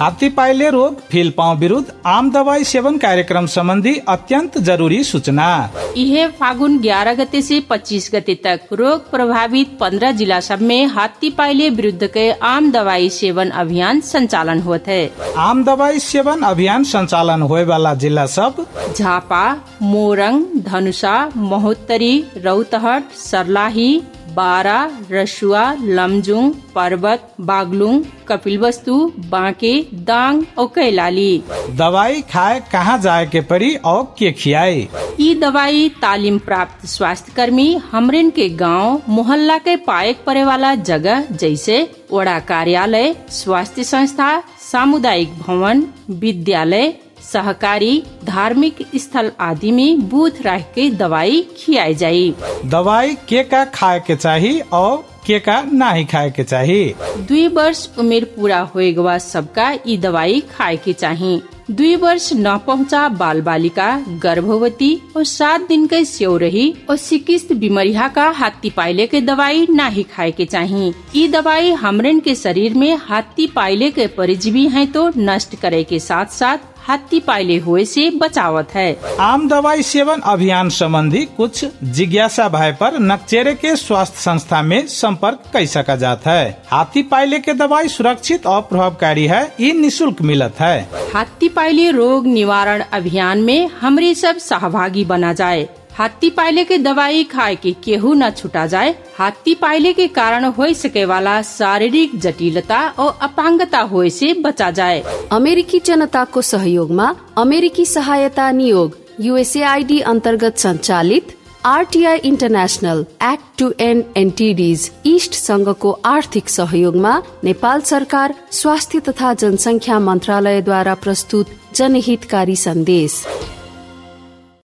हात्ती पाइले रोग फिल पाउ विरुद्ध आम दवाई सेवन कार्यक्रम सम्बन्धी अत्यन्त जरुरी सूचना। यह फागुन 11 गते से 25 गते तक रोग प्रभावित 15 जिला सब में हाथी पाइले विरुद्ध के आम दवाई सेवन अभियान संचालन होत है। आम दवाई सेवन अभियान संचालन होए वाला जिला सब झापा मोरङ धनुषा महोत्तरी रौतहट सर्लाही बारा रसुआ लमजुंग पर्वत बागलुङ कपिलवस्तु बांके दाङ और कैलाली। दवाई खाए कहाँ जाए के पड़ी और के खियाए? यी दवाई तालीम प्राप्त स्वास्थ्य कर्मी हमरेन के गाँव मोहल्ला के पाएक परे वाला जगह जैसे वड़ा कार्यालय स्वास्थ्य संस्था सामुदायिक भवन विद्यालय सहकारी धार्मिक स्थल आदि में बूथ रख के दवाई खियाई जाई। दवाई के का खाए के चाहिए और के का नाही खाए के चाही। दुई वर्ष उमेर पूरा होए गवा सबका ई दवाई खाए के चाही। दुई वर्ष न पहुँचा बाल बालिका गर्भवती और सात दिन के सेव रही और सिकिस्त बीमरिया का हाथी पाइले के दवाई नाही खाए के चाही। ई दवाई हमरन के शरीर में हाथी पाइले के परिजीवी है तो नष्ट करे के साथ साथ हाथी पायले हुए से बचावत है। आम दवाई सेवन अभियान संबंधी कुछ जिज्ञासा भाई पर नक्चेरे के स्वास्थ्य संस्था में संपर्क कर सका जाता है। हाथी पायले के दवाई सुरक्षित और प्रभावकारी है ये निशुल्क मिलत है। हाथी पायले रोग निवारण अभियान में हमरे सब सहभागी बना जाए। हाथी पाइले के दवाई खाए के केहू न छुटा जाए हाथी पाइले के कारण हो सके वाला शारीरिक जटिलता और अपांगता होए से बचा जाए। अमेरिकी जनताको सहयोगमा अमेरिकी सहायता नियोग युएसएआईडी अन्तर्गत सञ्चालित RTI International Act to End NTDs East संघको आर्थिक सहयोगमा नेपाल सरकार स्वास्थ्य तथा जनसङ्ख्या मन्त्रालयद्वारा प्रस्तुत जनहितकारी सन्देश।